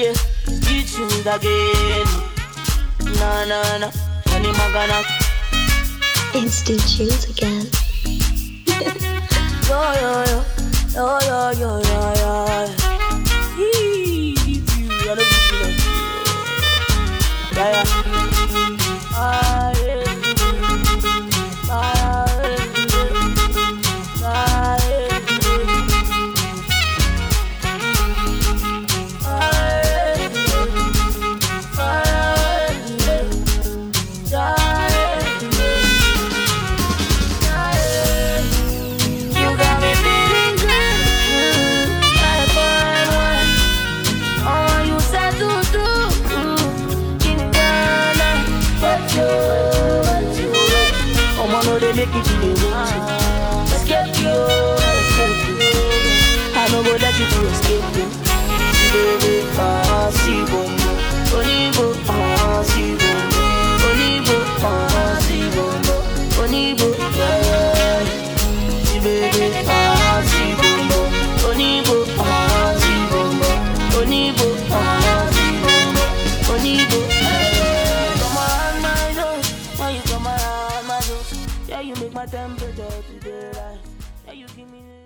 yeah, you choose again. Na, honey magana. Instant tunes again. Yo yo yo, yo yo yo yo yo. Hee, I love you, love you. Yeah yeah. They make me feel it. Escape you, escape you. I no go let you to escape you. Baby, ah, Simbobo, onibo, ah, Simbobo, onibo, ah, Simbobo, onibo, yeah, yeah, you make my temperature today rise, yeah, you give me.